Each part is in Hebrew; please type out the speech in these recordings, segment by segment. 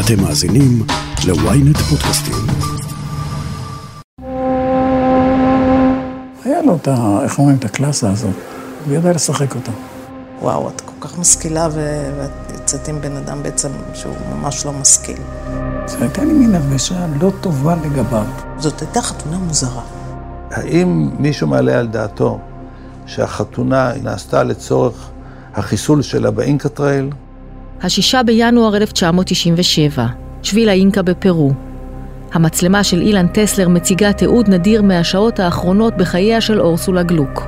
אתם מאזינים ל-ynet פודקאסטים. היה לו את ה... איך אומרים? את הקלאסה הזאת. הוא ידע לשחק אותה. וואו, את כל כך משכילה, ו... ואת יוצאת עם בן אדם בעצם שהוא ממש לא משכיל. זו הייתה לי מין הרגשה לא טובה לגביו. זאת הייתה חתונה מוזרה. האם מישהו מעלה על דעתו שהחתונה נעשתה לצורך החיסול שלה ב Inca Trail? השישה בינואר 1997, שביל האינקה בפרו. המצלמה של אילן טסלר מציגה תיעוד נדיר מהשעות האחרונות בחייה של אורסולה גלוק.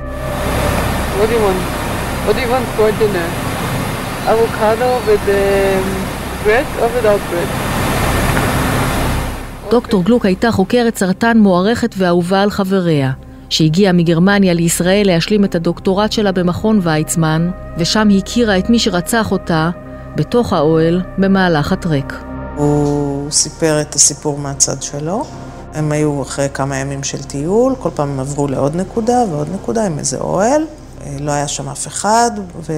דוקטור גלוק הייתה חוקרת סרטן מוערכת ואהובה על חבריה, שהגיעה מגרמניה לישראל להשלים את הדוקטורט שלה במכון ויצמן, ושם הכירה את מי שרצח אותה, בתוך האוהל, במהלך הטרק. הוא סיפר את הסיפור מהצד שלו. הם היו אחרי כמה ימים של טיול, כל פעם הם עברו לעוד נקודה ועוד נקודה עם איזה אוהל. אה, לא היה שם אף אחד, ו...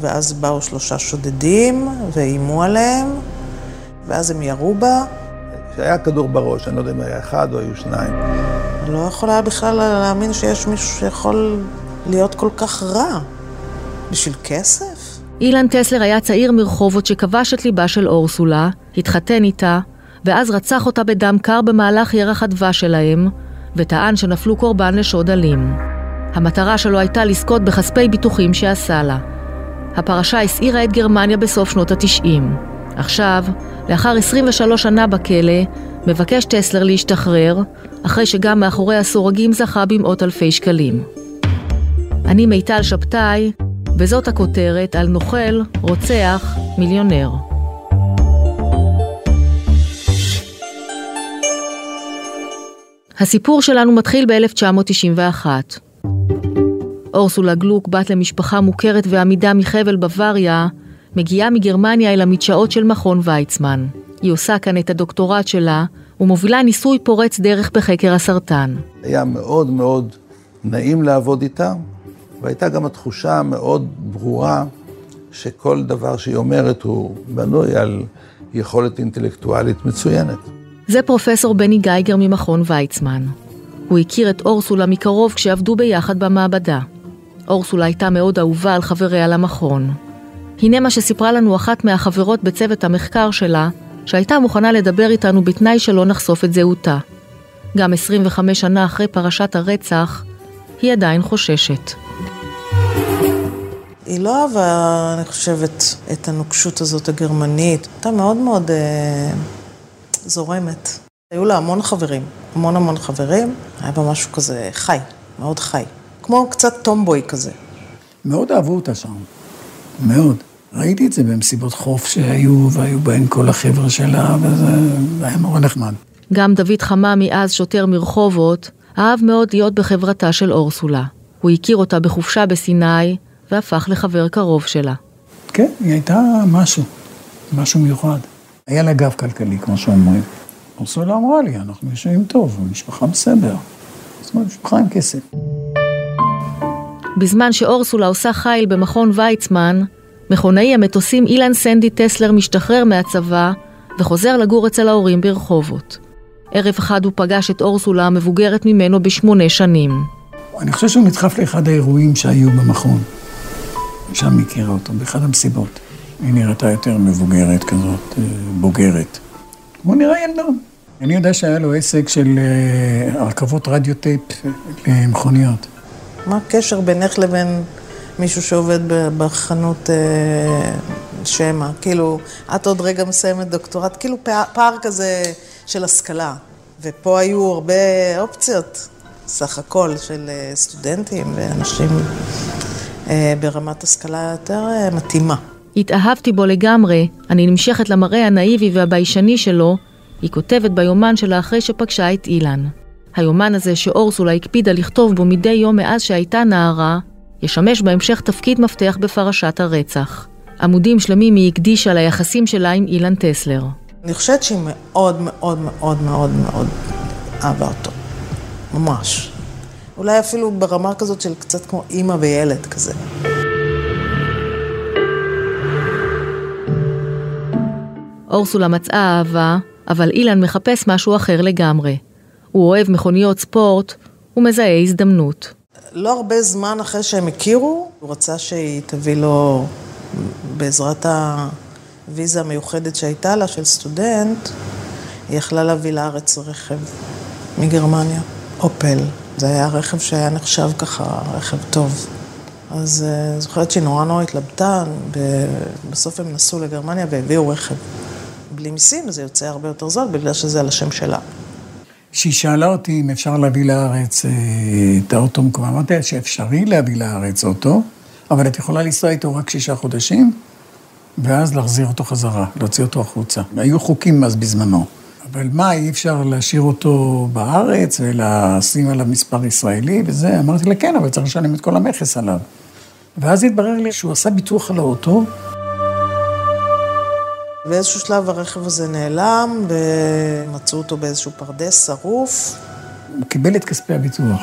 ואז באו שלושה שודדים ואיימו עליהם, ואז הם ירו בה. שהיה כדור בראש, אני לא יודע אם היה אחד או היו שניים. אני לא יכולה בכלל להאמין שיש מישהו שיכול להיות כל כך רע. בשביל כסף? אילן טסלר היה צעיר מרחובות שכבש את ליבה של אורסולה, התחתן איתה, ואז רצח אותה בדם קר במהלך ירח הדבש שלהם, וטען שנפלו קורבן לשוד אלים. המטרה שלו הייתה לזכות בכספי ביטוחים שעשה לה. הפרשה הסעירה את גרמניה בסוף שנות התשעים. עכשיו, לאחר 23 שנה בכלא, מבקש טסלר להשתחרר, אחרי שגם מאחורי הסורגים זכה במאות אלפי שקלים. אני מיטל שבתאי, וזאת הכותרת על נוכל, רוצח, מיליונר. הסיפור שלנו מתחיל ב-1991. אורסולה גלוק, בת למשפחה מוכרת ועמידה מחבל בוואריה, מגיעה מגרמניה אל המדשאות של מכון ויצמן. היא עושה כאן את הדוקטורט שלה, ומובילה ניסוי פורץ דרך בחקר הסרטן. היה מאוד מאוד נעים לעבוד איתה, והייתה גם התחושה המאוד ברורה שכל דבר שהיא אומרת הוא בנוי על יכולת אינטלקטואלית מצוינת. זה פרופסור בני גייגר ממכון ויצמן. הוא הכיר את אורסולה מקרוב כשעבדו ביחד במעבדה. אורסולה הייתה מאוד אהובה על חבריה למכון. הנה מה שסיפרה לנו אחת מהחברות בצוות המחקר שלה, שהייתה מוכנה לדבר איתנו בתנאי שלא נחשוף את זהותה. גם 25 שנה אחרי פרשת הרצח, היא עדיין חוששת. היא לא אהבה, אני חושבת, את הנוקשות הזאת הגרמנית. הייתה מאוד מאוד אה, זורמת. היו לה המון חברים, המון המון חברים. היה בה משהו כזה חי, מאוד חי. כמו קצת טומבוי כזה. מאוד אהבו אותה שם. מאוד. ראיתי את זה במסיבות חוף שהיו, והיו בהן כל החבר'ה שלה, וזה היה מאוד נחמד. גם דוד חממי, אז שוטר מרחובות, אהב מאוד להיות בחברתה של אורסולה. הוא הכיר אותה בחופשה בסיני, והפך לחבר קרוב שלה. כן, היא הייתה משהו, משהו מיוחד. היה לה גב כלכלי, כמו שאומרים. אורסולה אמרה לי, אנחנו יושבים טוב, המשפחה בסדר. זאת אומרת, משפחה עם כסף. בזמן שאורסולה עושה חיל במכון ויצמן, מכונאי המטוסים אילן סנדי טסלר משתחרר מהצבא וחוזר לגור אצל ההורים ברחובות. ערב אחד הוא פגש את אורסולה המבוגרת ממנו בשמונה שנים. אני חושב שהוא נדחף לאחד האירועים שהיו במכון. שם הכירה אותו, באחד המסיבות. היא נראתה יותר מבוגרת כזאת, אה, בוגרת. הוא נראה ילדון. אני יודע שהיה לו עסק של אה, הרכבות רדיו טייפ למכוניות. מה הקשר בינך לבין מישהו שעובד בחנות אה, שמע? כאילו, את עוד רגע מסיימת דוקטורט, כאילו פער כזה של השכלה. ופה היו הרבה אופציות, סך הכל, של סטודנטים ואנשים ברמת השכלה יותר מתאימה. התאהבתי בו לגמרי, אני נמשכת למראה הנאיבי והביישני שלו, היא כותבת ביומן שלה אחרי שפגשה את אילן. היומן הזה שאורסולה הקפידה לכתוב בו מדי יום מאז שהייתה נערה, ישמש בהמשך תפקיד מפתח בפרשת הרצח. עמודים שלמים היא הקדישה ליחסים שלה עם אילן טסלר. אני חושבת שהיא מאוד מאוד מאוד מאוד מאוד אהבה אותו. ממש. אולי אפילו ברמה כזאת של קצת כמו אימא וילד כזה. אורסולה מצאה אהבה, אבל אילן מחפש משהו אחר לגמרי. הוא אוהב מכוניות ספורט, ומזהה הזדמנות. לא הרבה זמן אחרי שהם הכירו, הוא רצה שהיא תביא לו, בעזרת הוויזה המיוחדת שהייתה לה, של סטודנט, היא יכלה להביא לארץ רכב מגרמניה, אופל. זה היה רכב שהיה נחשב ככה רכב טוב. אז uh, זוכרת שהיא נורא נורא התלבטה, בסוף הם נסעו לגרמניה והביאו רכב. בלי מיסים זה יוצא הרבה יותר זול, בגלל שזה על השם שלה. כשהיא שאלה אותי אם אפשר להביא לארץ אה, את האוטו מקום, אמרתי לה שאפשרי להביא לארץ אוטו, אבל את יכולה לנסוע איתו רק שישה חודשים, ואז להחזיר אותו חזרה, להוציא אותו החוצה. היו חוקים אז בזמנו. אבל מה, אי אפשר להשאיר אותו בארץ ולשים עליו מספר ישראלי וזה? אמרתי לה, כן, אבל צריך לשלם את כל המכס עליו. ואז התברר לי שהוא עשה ביטוח על האוטו. באיזשהו שלב הרכב הזה נעלם, ומצאו אותו באיזשהו פרדס שרוף. הוא קיבל את כספי הביטוח.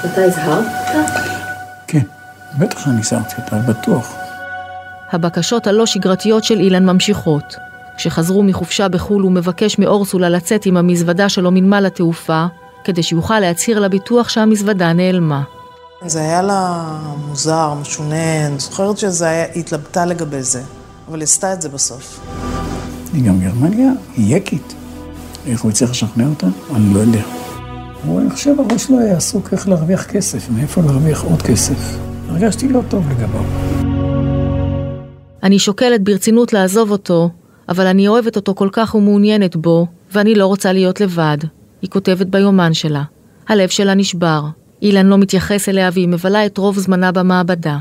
אתה הזהרת? כן, בטח אני הזהרתי אותה, בטוח. הבקשות הלא שגרתיות של אילן ממשיכות. כשחזרו מחופשה בחו"ל הוא מבקש מאורסולה לצאת עם המזוודה שלו מנמל התעופה, כדי שיוכל להצהיר לביטוח שהמזוודה נעלמה. זה היה לה מוזר, משונה, אני זוכרת שזה היה, היא התלבטה לגבי זה, אבל היא עשתה את זה בסוף. היא גם גרמניה, היא יקית. איך הוא הצליח לשכנע אותה? אני לא יודע. הוא, אני חושב, הראש שלו היה עסוק איך להרוויח כסף, מאיפה להרוויח עוד כסף. הרגשתי לא טוב לגביו. אני שוקלת ברצינות לעזוב אותו, אבל אני אוהבת אותו כל כך ומעוניינת בו, ואני לא רוצה להיות לבד. היא כותבת ביומן שלה. הלב שלה נשבר. אילן לא מתייחס אליה והיא מבלה את רוב זמנה במעבדה.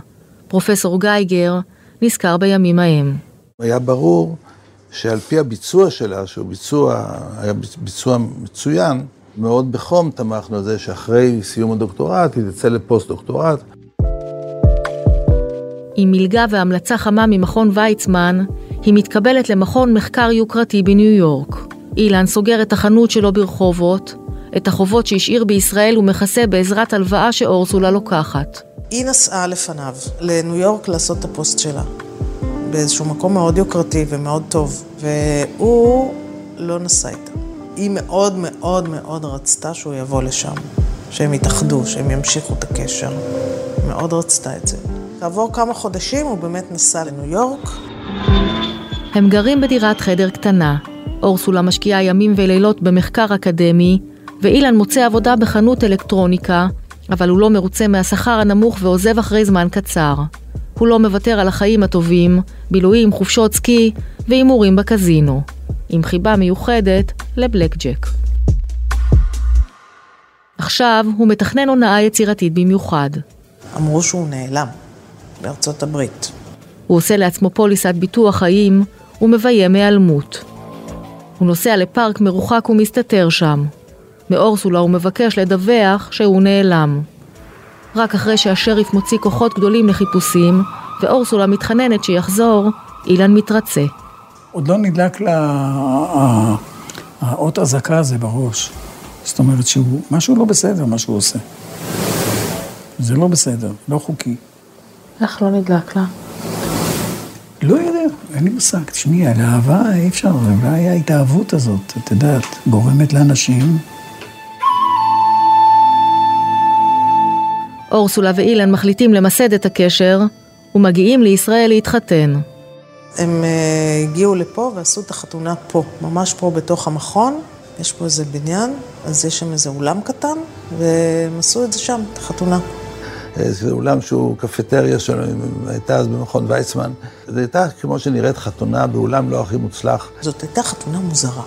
פרופסור גייגר נזכר בימים ההם. היה ברור שעל פי הביצוע שלה, שהוא ביצוע, היה ביצוע מצוין, מאוד בחום תמכנו על זה שאחרי סיום הדוקטורט היא תצא לפוסט-דוקטורט. עם מלגה והמלצה חמה ממכון ויצמן, היא מתקבלת למכון מחקר יוקרתי בניו יורק. אילן סוגר את החנות שלו ברחובות, את החובות שהשאיר בישראל הוא מכסה בעזרת הלוואה שאורסולה לוקחת. היא נסעה לפניו לניו יורק לעשות את הפוסט שלה, באיזשהו מקום מאוד יוקרתי ומאוד טוב, והוא לא נסע איתה. היא מאוד מאוד מאוד רצתה שהוא יבוא לשם, שהם יתאחדו, שהם ימשיכו את הקשר. מאוד רצתה את זה. כעבור כמה חודשים הוא באמת נסע לניו יורק. הם גרים בדירת חדר קטנה. אורסולה משקיעה ימים ולילות במחקר אקדמי, ואילן מוצא עבודה בחנות אלקטרוניקה, אבל הוא לא מרוצה מהשכר הנמוך ועוזב אחרי זמן קצר. הוא לא מוותר על החיים הטובים, בילויים, חופשות סקי והימורים בקזינו. עם חיבה מיוחדת לבלק ג'ק. עכשיו הוא מתכנן הונאה יצירתית במיוחד. אמרו שהוא נעלם בארצות הברית. הוא עושה לעצמו פוליסת ביטוח חיים ומביים היעלמות. הוא נוסע לפארק מרוחק ומסתתר שם. מאורסולה הוא מבקש לדווח שהוא נעלם. רק אחרי שהשריף מוציא כוחות גדולים לחיפושים, ואורסולה מתחננת שיחזור, אילן מתרצה. עוד לא נדלק לה האות אזעקה הזה בראש. זאת אומרת שהוא, משהו לא בסדר, מה שהוא עושה. זה לא בסדר, לא חוקי. איך לא נדלק לה? לא יודע, אין לי מושג. תשמעי, על אהבה אי אפשר, אולי ההתאהבות הזאת, את יודעת, גורמת לאנשים. אורסולה ואילן מחליטים למסד את הקשר, ומגיעים לישראל להתחתן. הם uh, הגיעו לפה ועשו את החתונה פה, ממש פה בתוך המכון. יש פה איזה בניין, אז יש שם איזה אולם קטן, והם עשו את זה שם, את החתונה. זה אולם שהוא קפטריה שלו, הייתה אז במכון ויצמן. זו הייתה כמו שנראית חתונה באולם לא הכי מוצלח. זאת הייתה חתונה מוזרה.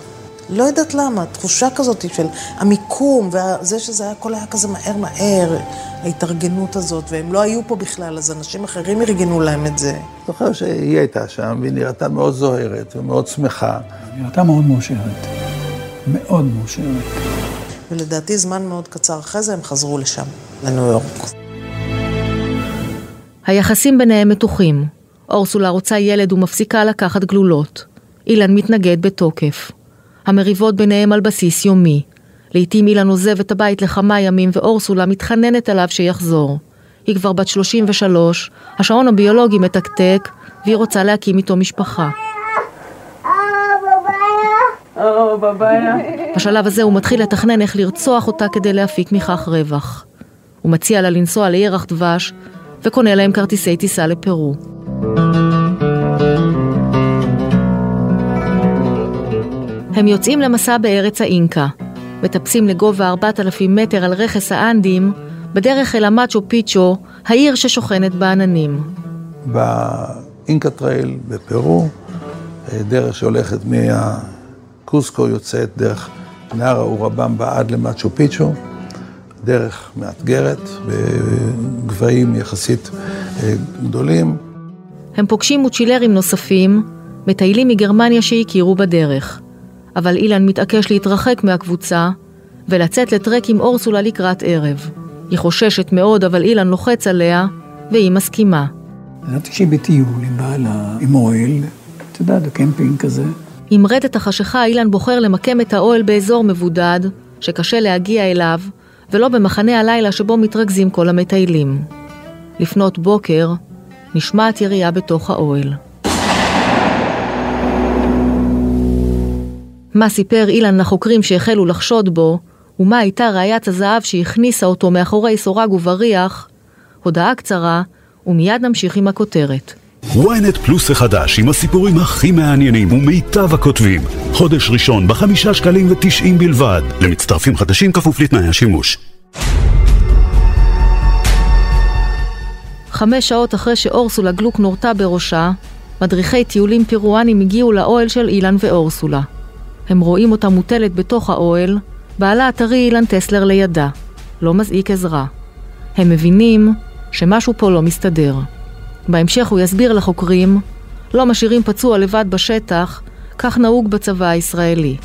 לא יודעת למה, תחושה כזאת של המיקום, וזה שזה היה, הכל היה כזה מהר מהר, ההתארגנות הזאת, והם לא היו פה בכלל, אז אנשים אחרים ארגנו להם את זה. זוכר שהיא הייתה שם, והיא נראתה מאוד זוהרת ומאוד שמחה. היא נראתה מאוד מאושרת. מאוד מאושרת. ולדעתי זמן מאוד קצר אחרי זה הם חזרו לשם, לניו יורק. היחסים ביניהם מתוחים. אורסולה רוצה ילד ומפסיקה לקחת גלולות. אילן מתנגד בתוקף. המריבות ביניהם על בסיס יומי. לעתים אילן עוזב את הבית לכמה ימים ואורסולה מתחננת עליו שיחזור. היא כבר בת 33, השעון הביולוגי מתקתק, והיא רוצה להקים איתו משפחה. בשלב הזה הוא מתחיל לתכנן איך לרצוח אותה כדי להפיק מכך רווח. הוא מציע לה לנסוע לירח דבש, וקונה להם כרטיסי טיסה לפרו. הם יוצאים למסע בארץ האינקה, מטפסים לגובה 4,000 מטר על רכס האנדים, בדרך אל המאצ'ו פיצ'ו, העיר ששוכנת בעננים. ב Inca Trail בפרו, אה, דרך שהולכת מהקוסקו יוצאת דרך נהר האורבמבה עד למאצ'ו פיצ'ו, דרך מאתגרת, בגבהים יחסית אה, גדולים. הם פוגשים מוצ'ילרים נוספים, מטיילים מגרמניה שהכירו בדרך. אבל אילן מתעקש להתרחק מהקבוצה ולצאת לטרק עם אורסולה לקראת ערב. היא חוששת מאוד, אבל אילן לוחץ עליה, והיא מסכימה. ידעתי שהיא בטיול עם בעלה, עם אוהל, את יודעת, בקמפינג כזה. עם רדת החשיכה, אילן בוחר למקם את האוהל באזור מבודד, שקשה להגיע אליו, ולא במחנה הלילה שבו מתרכזים כל המטיילים. לפנות בוקר, נשמעת ירייה בתוך האוהל. מה סיפר אילן לחוקרים שהחלו לחשוד בו, ומה הייתה ראיית הזהב שהכניסה אותו מאחורי סורג ובריח, הודעה קצרה, ומיד נמשיך עם הכותרת. Ynet פלוס החדש עם הסיפורים הכי מעניינים ומיטב הכותבים. חודש ראשון בחמישה שקלים ותשעים בלבד. למצטרפים חדשים כפוף לתנאי השימוש. חמש שעות אחרי שאורסולה גלוק נורתה בראשה, מדריכי טיולים פירואנים הגיעו לאוהל של אילן ואורסולה. הם רואים אותה מוטלת בתוך האוהל, בעלה הטרי אילן טסלר לידה. לא מזעיק עזרה. הם מבינים שמשהו פה לא מסתדר. בהמשך הוא יסביר לחוקרים, לא משאירים פצוע לבד בשטח, כך נהוג בצבא הישראלי.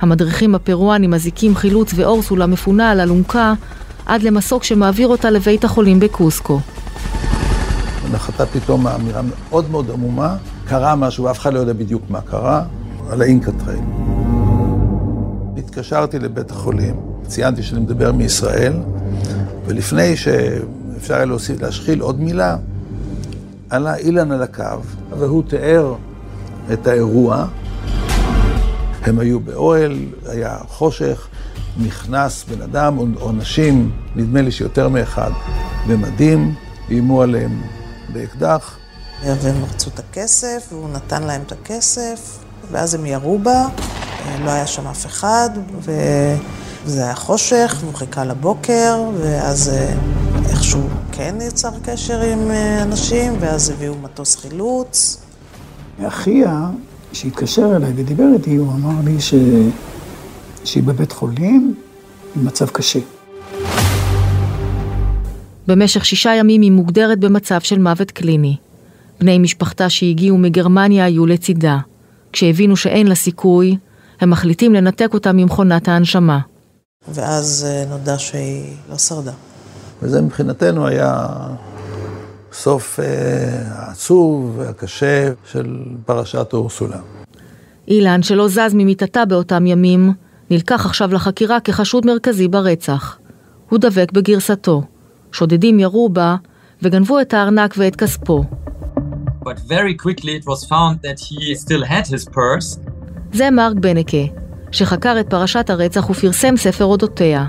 המדריכים הפרואנים מזיקים חילוץ ואורסולה מפונה על אלונקה עד למסוק שמעביר אותה לבית החולים בקוסקו. נחתה פתאום אמירה מאוד מאוד עמומה, קרה משהו, אף אחד לא יודע בדיוק מה קרה, על ה Inca Trail. התקשרתי לבית החולים, ציינתי שאני מדבר מישראל, ולפני שאפשר היה להשחיל עוד מילה, עלה אילן על הקו, והוא תיאר את האירוע. הם היו באוהל, היה חושך, נכנס בן אדם או נשים, נדמה לי שיותר מאחד, במדים, איימו עליהם באקדח. והם רצו את הכסף, והוא נתן להם את הכסף, ואז הם ירו בה, לא היה שם אף אחד, וזה היה חושך, והוא חיכה לבוקר, ואז אה, איכשהו כן יצר קשר עם אה, אנשים, ואז הביאו מטוס חילוץ. אחיה, שהתקשר אליי ודיבר איתי, הוא אמר לי ש... שהיא בבית חולים עם מצב קשה. במשך שישה ימים היא מוגדרת במצב של מוות קליני. בני משפחתה שהגיעו מגרמניה היו לצידה. כשהבינו שאין לה סיכוי, הם מחליטים לנתק אותה ממכונת ההנשמה. ואז אה, נודע שהיא לא שרדה. וזה מבחינתנו היה סוף אה, העצוב והקשה של פרשת אורסולה. אילן, שלא זז ממיטתה באותם ימים, נלקח עכשיו לחקירה כחשוד מרכזי ברצח. הוא דבק בגרסתו. שודדים ירו בה וגנבו את הארנק ואת כספו. But very quickly it was found that he still had his purse. זה מרק בנקה, שחקר את פרשת הרצח ופרסם ספר אודותיה.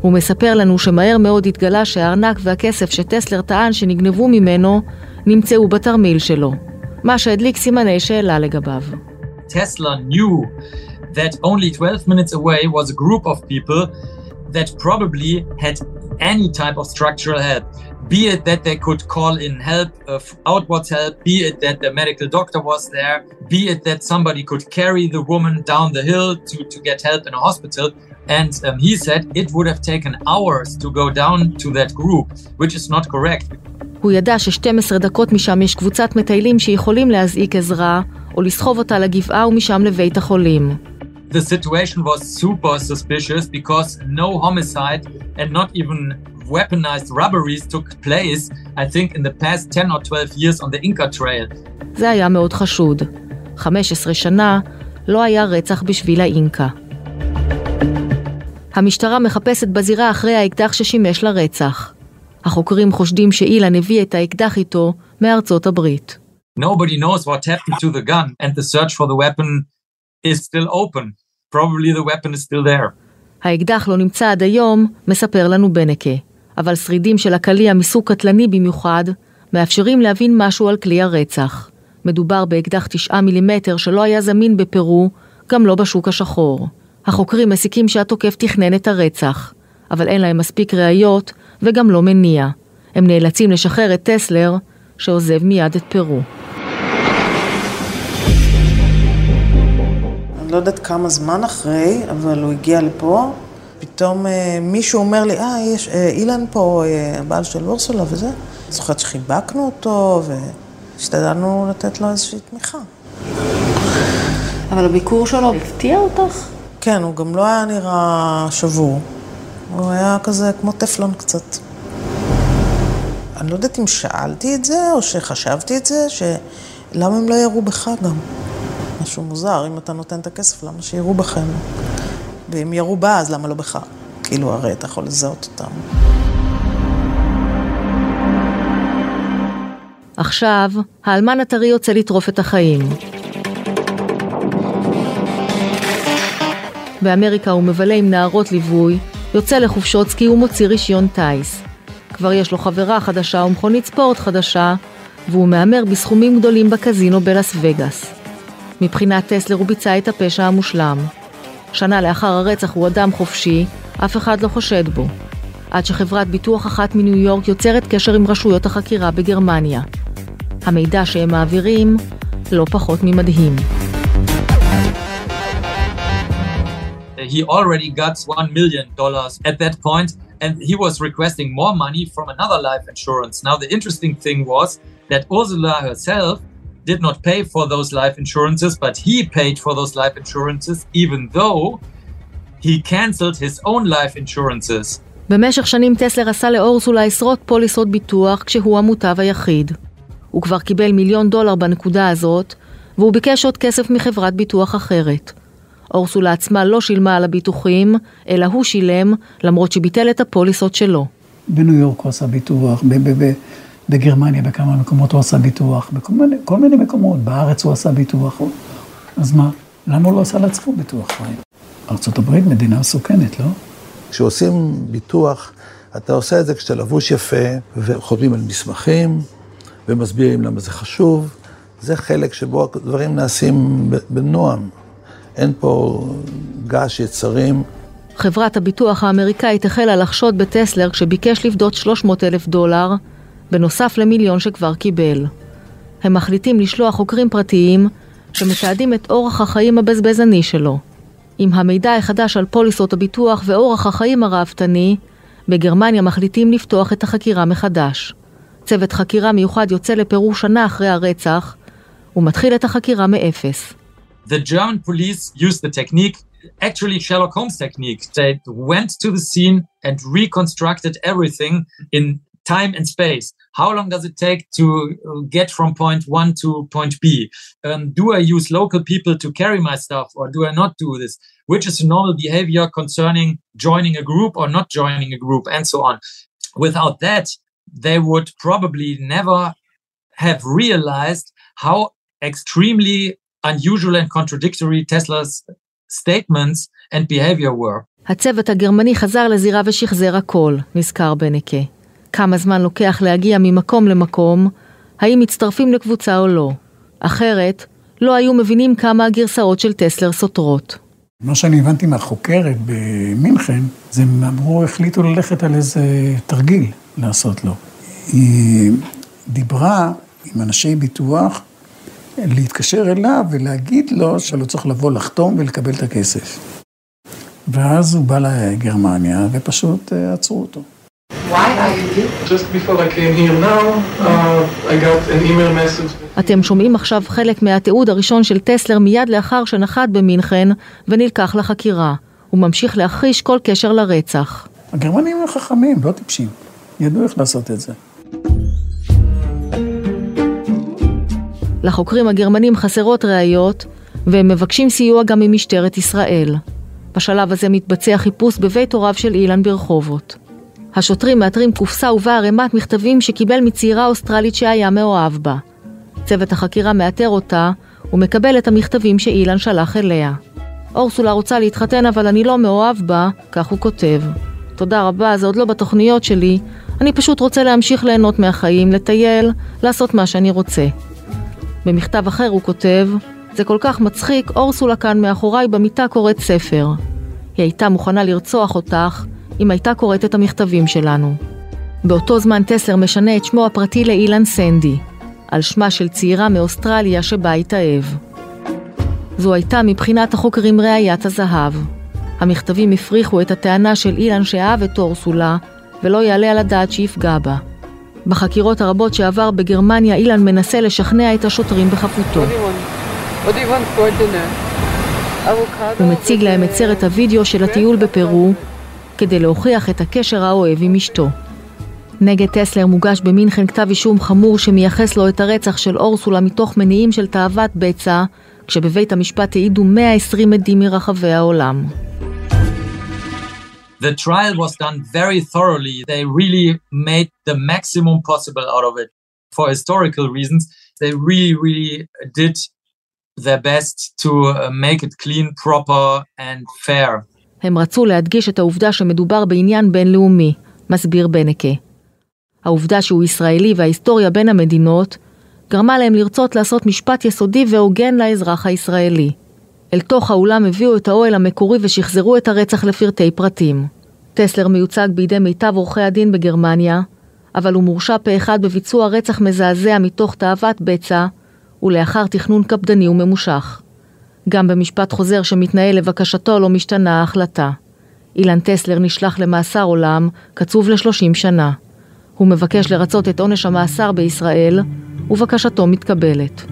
הוא מספר לנו שמהר מאוד התגלה שהארנק והכסף שטסלר טען שנגנבו ממנו, נמצאו בתרמיל שלו. מה שהדליק סימני שאלה לגביו. Tesla knew that only 12 minutes away was a group of people that probably had any type of structural help. Be it that they could call in help, uh, outwards help, be it that the medical doctor was there, be it that somebody could carry the woman down the hill to, to get help in a hospital. And um, he said it would have taken hours to go down to that group, which is not correct. הוא ידע ש-12 דקות משם יש קבוצת מטיילים שיכולים להזעיק עזרה, או לסחוב אותה לגבעה ומשם לבית החולים. The situation was super suspicious because no homicide and not even weaponized robberies took place, I think, in the past 10 or 12 years on the Inca Trail. זה היה מאוד חשוד. 15 שנה לא היה רצח בשביל האינקה. המשטרה מחפשת בזירה אחרי האקדח ששימש לרצח. החוקרים חושדים שאילן הביא את האקדח איתו מארצות הברית. Nobody knows what happened to the gun, and the search for the weapon is still open. probably the weapon is still there. האקדח לא נמצא עד היום, מספר לנו בנקה, אבל שרידים של הקליע מסוג קטלני במיוחד, מאפשרים להבין משהו על כלי הרצח. מדובר באקדח 9 מילימטר שלא היה זמין בפרו, גם לא בשוק השחור. החוקרים מסיקים שהתוקף תכנן את הרצח, אבל אין להם מספיק ראיות וגם לא מניע. הם נאלצים לשחרר את טסלר, שעוזב מיד את פרו. אני לא יודעת כמה זמן אחרי, אבל הוא הגיע לפה. פתאום אה, מישהו אומר לי, אה, יש, אה, אילן פה, אה, הבעל של אורסולה וזה. זוכרת שחיבקנו אותו והשתדלנו לתת לו איזושהי תמיכה. אבל הביקור שלו הפתיע אותך? כן, הוא גם לא היה נראה שבור. הוא היה כזה כמו טפלון קצת. אני לא יודעת אם שאלתי את זה, או שחשבתי את זה, שלמה הם לא יראו בך גם? משהו מוזר, אם אתה נותן את הכסף, למה שיראו בכם? ואם ירו בה, אז למה לא בך? כאילו, הרי אתה יכול לזהות אותם. עכשיו, האלמן הטרי יוצא לטרוף את החיים. באמריקה הוא מבלה עם נערות ליווי, יוצא לחופשות סקי ומוציא רישיון טיס. כבר יש לו חברה חדשה ומכונית ספורט חדשה, והוא מהמר בסכומים גדולים בקזינו בלאס וגאס. מבחינת טסלר הוא ביצע את הפשע המושלם. שנה לאחר הרצח הוא אדם חופשי, אף אחד לא חושד בו. עד שחברת ביטוח אחת מניו יורק יוצרת קשר עם רשויות החקירה בגרמניה. המידע שהם מעבירים לא פחות ממדהים. He already got one million dollars at that point, and he was requesting more money from another life insurance. Now, the interesting thing was that Ursula herself did not pay for those life insurances, but he paid for those life insurances, even though he canceled his own life insurances. במשך שנים טסלר עשה לאורסולה עשרות פוליסות ביטוח כשהוא המוטב היחיד. הוא כבר קיבל מיליון דולר בנקודה הזאת, והוא ביקש עוד כסף מחברת ביטוח אחרת. אורסולה עצמה לא שילמה על הביטוחים, אלא הוא שילם, למרות שביטל את הפוליסות שלו. בניו יורק הוא עשה ביטוח, ב- ב- ב- בגרמניה בכמה מקומות הוא עשה ביטוח, בכל מיני, כל מיני מקומות, בארץ הוא עשה ביטוח. אז מה, למה הוא לא עשה לעצמו ביטוח חיים? ארה"ב מדינה מסוכנת, לא? כשעושים ביטוח, אתה עושה את זה כשאתה לבוש יפה, וחותמים על מסמכים, ומסבירים למה זה חשוב. זה חלק שבו הדברים נעשים בנועם. אין פה געש יצרים. חברת הביטוח האמריקאית החלה לחשוד בטסלר כשביקש לפדות 300 אלף דולר, בנוסף למיליון שכבר קיבל. הם מחליטים לשלוח חוקרים פרטיים שמתעדים את אורח החיים הבזבזני שלו. עם המידע החדש על פוליסות הביטוח ואורח החיים הראוותני, בגרמניה מחליטים לפתוח את החקירה מחדש. צוות חקירה מיוחד יוצא לפרו שנה אחרי הרצח, ומתחיל את החקירה מאפס. The German police used the technique, actually Sherlock Holmes technique. They went to the scene and reconstructed everything in time and space. How long does it take to get from point one to point B? Um, do I use local people to carry my stuff or do I not do this? Which is normal behavior concerning joining a group or not joining a group and so on. Without that, they would probably never have realized how extremely unusual and contradictory Tesla's statements and behavior were. הצוות הגרמני חזר לזירה ושחזר הכל, נזכר בנקה. כמה זמן לוקח להגיע ממקום למקום, האם מצטרפים לקבוצה או לא. אחרת, לא היו מבינים כמה הגרסאות של טסלר סותרות. מה שאני הבנתי מהחוקרת במינכן, זה הם אמרו, החליטו ללכת על איזה תרגיל לעשות לו. היא דיברה עם אנשי ביטוח, להתקשר אליו ולהגיד לו שלא צריך לבוא לחתום ולקבל את הכסף. ואז הוא בא לגרמניה ופשוט עצרו אותו. אתם שומעים עכשיו חלק מהתיעוד הראשון של טסלר מיד לאחר שנחת במינכן ונלקח לחקירה. הוא ממשיך להכחיש כל קשר לרצח. הגרמנים הם חכמים, לא טיפשים. ידעו איך לעשות את זה. לחוקרים הגרמנים חסרות ראיות, והם מבקשים סיוע גם ממשטרת ישראל. בשלב הזה מתבצע חיפוש בבית הוריו של אילן ברחובות. השוטרים מאתרים קופסה ובה ערימת מכתבים שקיבל מצעירה אוסטרלית שהיה מאוהב בה. צוות החקירה מאתר אותה ומקבל את המכתבים שאילן שלח אליה. אורסולה רוצה להתחתן אבל אני לא מאוהב בה, כך הוא כותב. תודה רבה, זה עוד לא בתוכניות שלי, אני פשוט רוצה להמשיך ליהנות מהחיים, לטייל, לעשות מה שאני רוצה. במכתב אחר הוא כותב, זה כל כך מצחיק, אורסולה כאן מאחוריי במיטה קוראת ספר. היא הייתה מוכנה לרצוח אותך אם הייתה קוראת את המכתבים שלנו. באותו זמן טסלר משנה את שמו הפרטי לאילן סנדי, על שמה של צעירה מאוסטרליה שבה התאהב. זו הייתה מבחינת החוקרים ראיית הזהב. המכתבים הפריחו את הטענה של אילן שאהב את אורסולה, ולא יעלה על הדעת שיפגע בה. בחקירות הרבות שעבר בגרמניה, אילן מנסה לשכנע את השוטרים בחפותו. הוא מציג להם את סרט הוידאו של הטיול בפרו, כדי להוכיח את הקשר האוהב עם אשתו. נגד טסלר מוגש במינכן כתב אישום חמור שמייחס לו את הרצח של אורסולה מתוך מניעים של תאוות בצע, כשבבית המשפט העידו 120 עדים מרחבי העולם. The trial was done very thoroughly. They really made the maximum possible out of it. For historical reasons, they really, really did their best to make it clean, proper and fair. הם רצו להדגיש את העובדה שמדובר בעניין בינלאומי, מסביר בנקה. העובדה שהוא ישראלי וההיסטוריה בין המדינות גרמה להם לרצות לעשות משפט יסודי והוגן לאזרח הישראלי. אל תוך האולם הביאו את האוהל המקורי ושחזרו את הרצח לפרטי פרטים. טסלר מיוצג בידי מיטב עורכי הדין בגרמניה, אבל הוא מורשע פה אחד בביצוע רצח מזעזע מתוך תאוות בצע, ולאחר תכנון קפדני וממושך. גם במשפט חוזר שמתנהל לבקשתו לא משתנה ההחלטה. אילן טסלר נשלח למאסר עולם, קצוב לשלושים שנה. הוא מבקש לרצות את עונש המאסר בישראל, ובקשתו מתקבלת.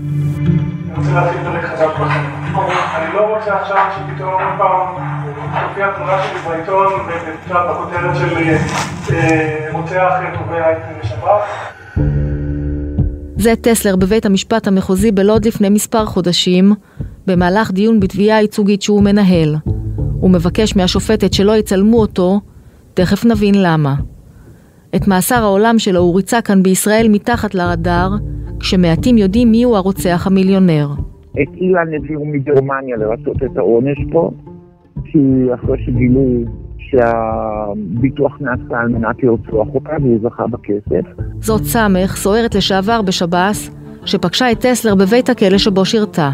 אני לא רוצה עכשיו שפתאום פעם תופיע תמונה שלי בעיתון בכותרת של רוצח תובע את שב"כ. זה טסלר בבית המשפט המחוזי בלוד לפני מספר חודשים, במהלך דיון בתביעה ייצוגית שהוא מנהל. הוא מבקש מהשופטת שלא יצלמו אותו, תכף נבין למה. את מאסר העולם שלו הוא ריצה כאן בישראל מתחת לרדאר, כשמעטים יודעים מיהו הרוצח המיליונר. את אילן הביאו מגרמניה לרצות את העונש פה, כי אחרי שגילו שהביטוח נעשה על מנת לרצוח אותה והוא זכה בכסף. זאת סמך, סוהרת לשעבר בשב"ס, שפגשה את טסלר בבית הכלא שבו שירתה.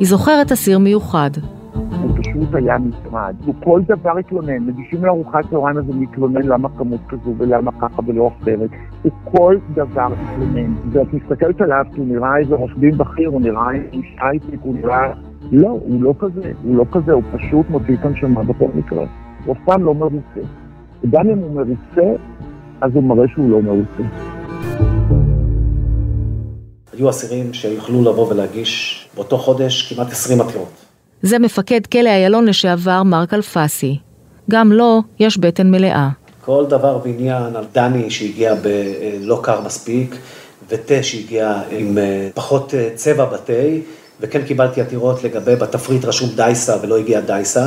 היא זוכרת אסיר מיוחד. הוא פשוט היה משרד. הוא כל דבר התלונן, מגישים לארוחת צהריים הזה מתלונן למה כמות כזו ולמה ככה ולא אחרת. הוא כל דבר התלונן. ואת מסתכלת עליו כי הוא נראה איזה עורך דין בכיר, הוא נראה איש הייטק, הוא נראה... לא, הוא לא כזה, הוא לא כזה, הוא פשוט מוציא את הנשמה בכל מקרה. הוא אף פעם לא מרוצה. וגם אם הוא מרוצה, אז הוא מראה שהוא לא מרוצה. היו אסירים שיוכלו לבוא ולהגיש באותו חודש כמעט 20 עתירות. זה מפקד כלא איילון לשעבר מרק אלפסי. גם לו יש בטן מלאה. כל דבר ועניין על דני שהגיע בלא קר מספיק, ותה שהגיע עם פחות צבע בתה, וכן קיבלתי עתירות לגבי בתפריט רשום דייסה ולא הגיע דייסה.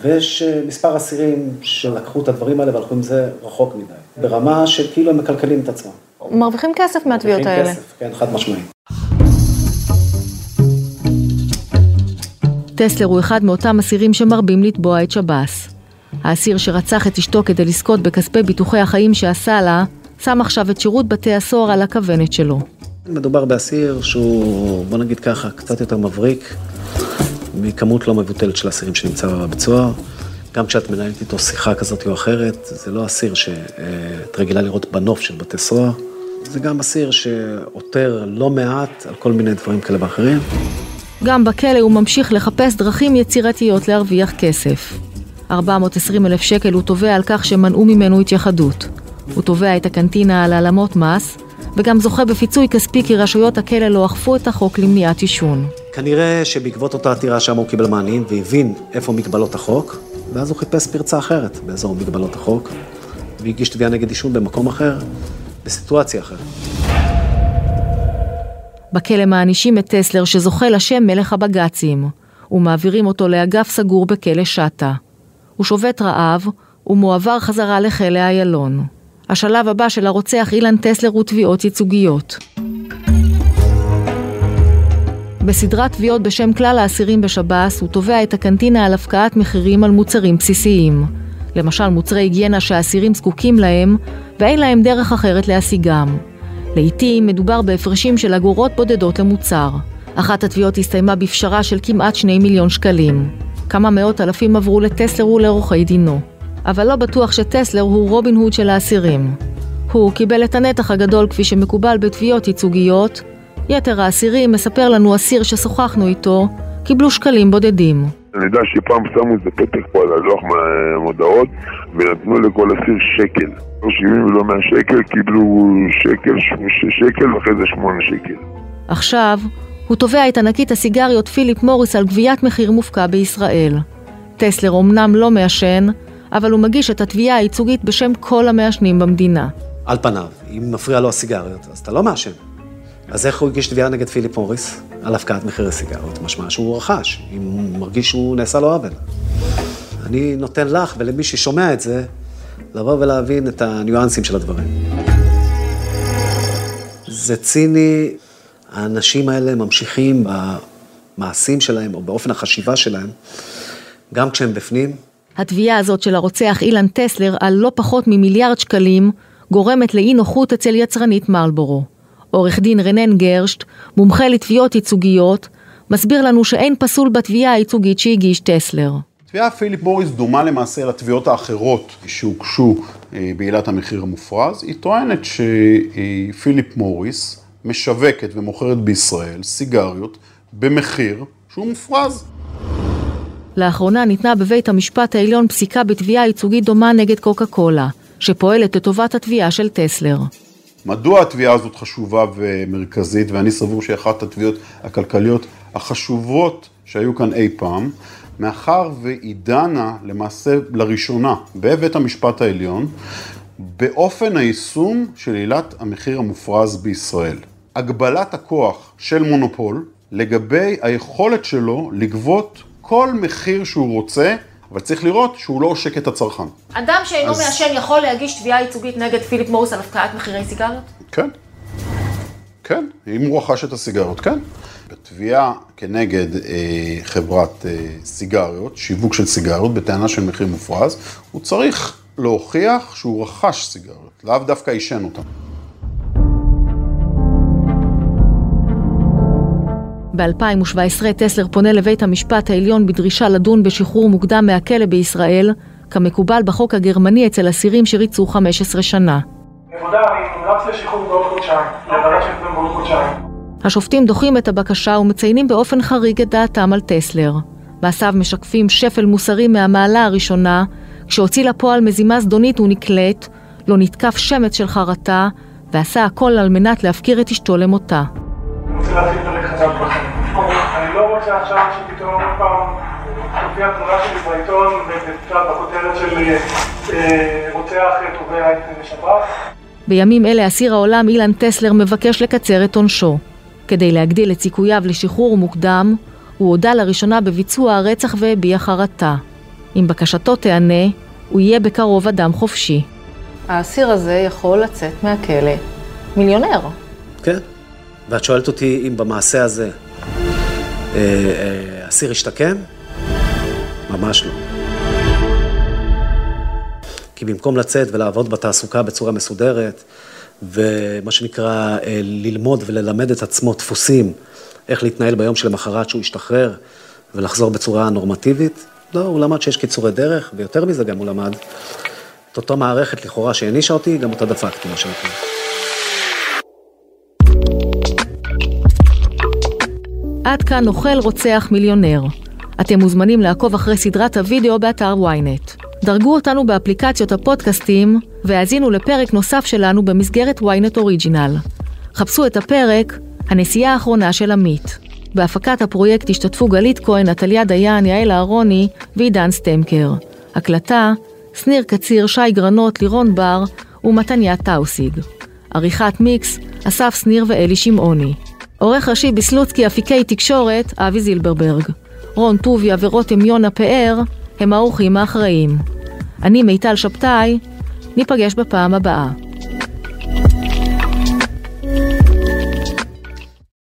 ויש מספר אסירים שלקחו את הדברים האלה והלכו עם זה רחוק מדי, ברמה שכאילו הם מקלקלים את עצמם. מרוויחים כסף מהתביעות האלה. מרוויחים כסף, כן, חד משמעי. טסלר הוא אחד מאותם אסירים שמרבים לתבוע את שב"ס. האסיר שרצח את אשתו כדי לזכות בכספי ביטוחי החיים שעשה לה, שם עכשיו את שירות בתי הסוהר על הכוונת שלו. מדובר באסיר שהוא, בוא נגיד ככה, קצת יותר מבריק מכמות לא מבוטלת של אסירים שנמצא בבית סוהר. גם כשאת מנהלת איתו שיחה כזאת או אחרת, זה לא אסיר שאת רגילה לראות בנוף של בתי סוהר. זה גם אסיר שעותר לא מעט על כל מיני דברים כאלה ואחרים. גם בכלא הוא ממשיך לחפש דרכים יצירתיות להרוויח כסף. 420 אלף שקל הוא תובע על כך שמנעו ממנו התייחדות. הוא תובע את הקנטינה על העלמות מס, וגם זוכה בפיצוי כספי כי רשויות הכלא לא אכפו את החוק למניעת עישון. כנראה שבעקבות אותה עתירה שם הוא קיבל מענים והבין איפה מגבלות החוק, ואז הוא חיפש פרצה אחרת באזור מגבלות החוק, והגיש תביעה נגד עישון במקום אחר, בסיטואציה אחרת. בכלא מענישים את טסלר שזוכה לשם מלך הבג"צים, ומעבירים אותו לאגף סגור בכלא שטה. הוא שובת רעב, ומועבר חזרה לכלא איילון. השלב הבא של הרוצח אילן טסלר הוא תביעות ייצוגיות. בסדרת תביעות בשם כלל האסירים בשב"ס, הוא תובע את הקנטינה על הפקעת מחירים על מוצרים בסיסיים. למשל מוצרי היגיינה שהאסירים זקוקים להם, ואין להם דרך אחרת להשיגם. לעתים מדובר בהפרשים של אגורות בודדות למוצר. אחת התביעות הסתיימה בפשרה של כמעט שני מיליון שקלים. כמה מאות אלפים עברו לטסלר ולעורכי דינו. אבל לא בטוח שטסלר הוא רובין הוד של האסירים. הוא קיבל את הנתח הגדול כפי שמקובל בתביעות ייצוגיות. יתר האסירים, מספר לנו אסיר ששוחחנו איתו, קיבלו שקלים בודדים. אני יודע שפעם שמו איזה פתק פה על הלוח מהמודעות ונתנו לכל אסיר שקל. לא 70 ולא 100 שקל, קיבלו שקל, שקל ואחרי זה 8 שקל. עכשיו, הוא תובע את ענקית הסיגריות פיליפ מוריס על גביית מחיר מופקע בישראל. טסלר אומנם לא מעשן, אבל הוא מגיש את התביעה הייצוגית בשם כל המעשנים במדינה. על פניו, אם מפריע לו הסיגריות, אז אתה לא מעשן. אז איך הוא הגיש תביעה נגד פיליפ מוריס על הפקעת מחירי סיגריות? משמע שהוא רכש, אם הוא מרגיש שהוא נעשה לו עוול. אני נותן לך ולמי ששומע את זה, לבוא ולהבין את הניואנסים של הדברים. זה ציני, האנשים האלה ממשיכים במעשים שלהם או באופן החשיבה שלהם, גם כשהם בפנים. התביעה הזאת של הרוצח אילן טסלר על לא פחות ממיליארד שקלים גורמת לאי נוחות אצל יצרנית מרלבורו. עורך דין רנן גרשט, מומחה לתביעות ייצוגיות, מסביר לנו שאין פסול בתביעה הייצוגית שהגיש טסלר. תביעה פיליפ מוריס דומה למעשה לתביעות האחרות שהוגשו אה, בעילת המחיר המופרז. היא טוענת שפיליפ מוריס משווקת ומוכרת בישראל סיגריות במחיר שהוא מופרז. לאחרונה ניתנה בבית המשפט העליון פסיקה בתביעה ייצוגית דומה נגד קוקה קולה, שפועלת לטובת התביעה של טסלר. מדוע התביעה הזאת חשובה ומרכזית, ואני סבור שהיא אחת התביעות הכלכליות החשובות שהיו כאן אי פעם, מאחר והיא דנה למעשה לראשונה בבית המשפט העליון באופן היישום של עילת המחיר המופרז בישראל. הגבלת הכוח של מונופול לגבי היכולת שלו לגבות כל מחיר שהוא רוצה, אבל צריך לראות שהוא לא עושק את הצרכן. אדם שאינו אז... מעשן יכול להגיש תביעה ייצוגית נגד פיליפ מוריס על הפקעת מחירי סיגריות? כן. כן, אם הוא רכש את הסיגריות, כן. בתביעה כנגד אה, חברת אה, סיגריות, שיווק של סיגריות בטענה של מחיר מופרז, הוא צריך להוכיח שהוא רכש סיגריות, לאו דווקא עישן אותן. ב-2017 טסלר פונה לבית המשפט העליון בדרישה לדון בשחרור מוקדם מהכלא בישראל, כמקובל בחוק הגרמני אצל אסירים שריצו 15 שנה. השופטים דוחים את הבקשה ומציינים באופן חריג את דעתם על טסלר. מעשיו משקפים שפל מוסרי מהמעלה הראשונה, כשהוציא לפועל מזימה זדונית ונקלט, לא נתקף שמץ של חרטה, ועשה הכל על מנת להפקיר את אשתו למותה. אני עכשיו שפתאום עוד פעם תופיע תמונה שלי בעיתון בכותרת של אה, רוצח תובע את שב"ס. בימים אלה אסיר העולם אילן טסלר מבקש לקצר את עונשו. כדי להגדיל את סיכוייו לשחרור מוקדם, הוא הודה לראשונה בביצוע הרצח והביע חרטה. אם בקשתו תיענה, הוא יהיה בקרוב אדם חופשי. האסיר הזה יכול לצאת מהכלא מיליונר. כן. ואת שואלת אותי אם במעשה הזה אסיר השתקם? ממש לא. כי במקום לצאת ולעבוד בתעסוקה בצורה מסודרת, ומה שנקרא אה, ללמוד וללמד את עצמו דפוסים, איך להתנהל ביום שלמחרת שהוא ישתחרר ולחזור בצורה נורמטיבית, לא, הוא למד שיש קיצורי דרך, ויותר מזה גם הוא למד את אותה מערכת לכאורה שהענישה אותי, גם אותה דפקתי, מה שנקרא. עד כאן אוכל רוצח מיליונר. אתם מוזמנים לעקוב אחרי סדרת הוידאו באתר ynet. דרגו אותנו באפליקציות הפודקאסטים והאזינו לפרק נוסף שלנו במסגרת ynet אוריג'ינל. חפשו את הפרק הנסיעה האחרונה של עמית. בהפקת הפרויקט השתתפו גלית כהן, עתליה דיין, יעל אהרוני ועידן סטמקר. הקלטה, שניר קציר, שי גרנות, לירון בר ומתניה טאוסיג. עריכת מיקס, אסף שניר ואלי שמעוני. עורך ראשי בסלוצקי אפיקי תקשורת, אבי זילברברג. רון טוביה ורותם יונה פאר הם האורחים האחראים. אני מיטל שבתאי, ניפגש בפעם הבאה.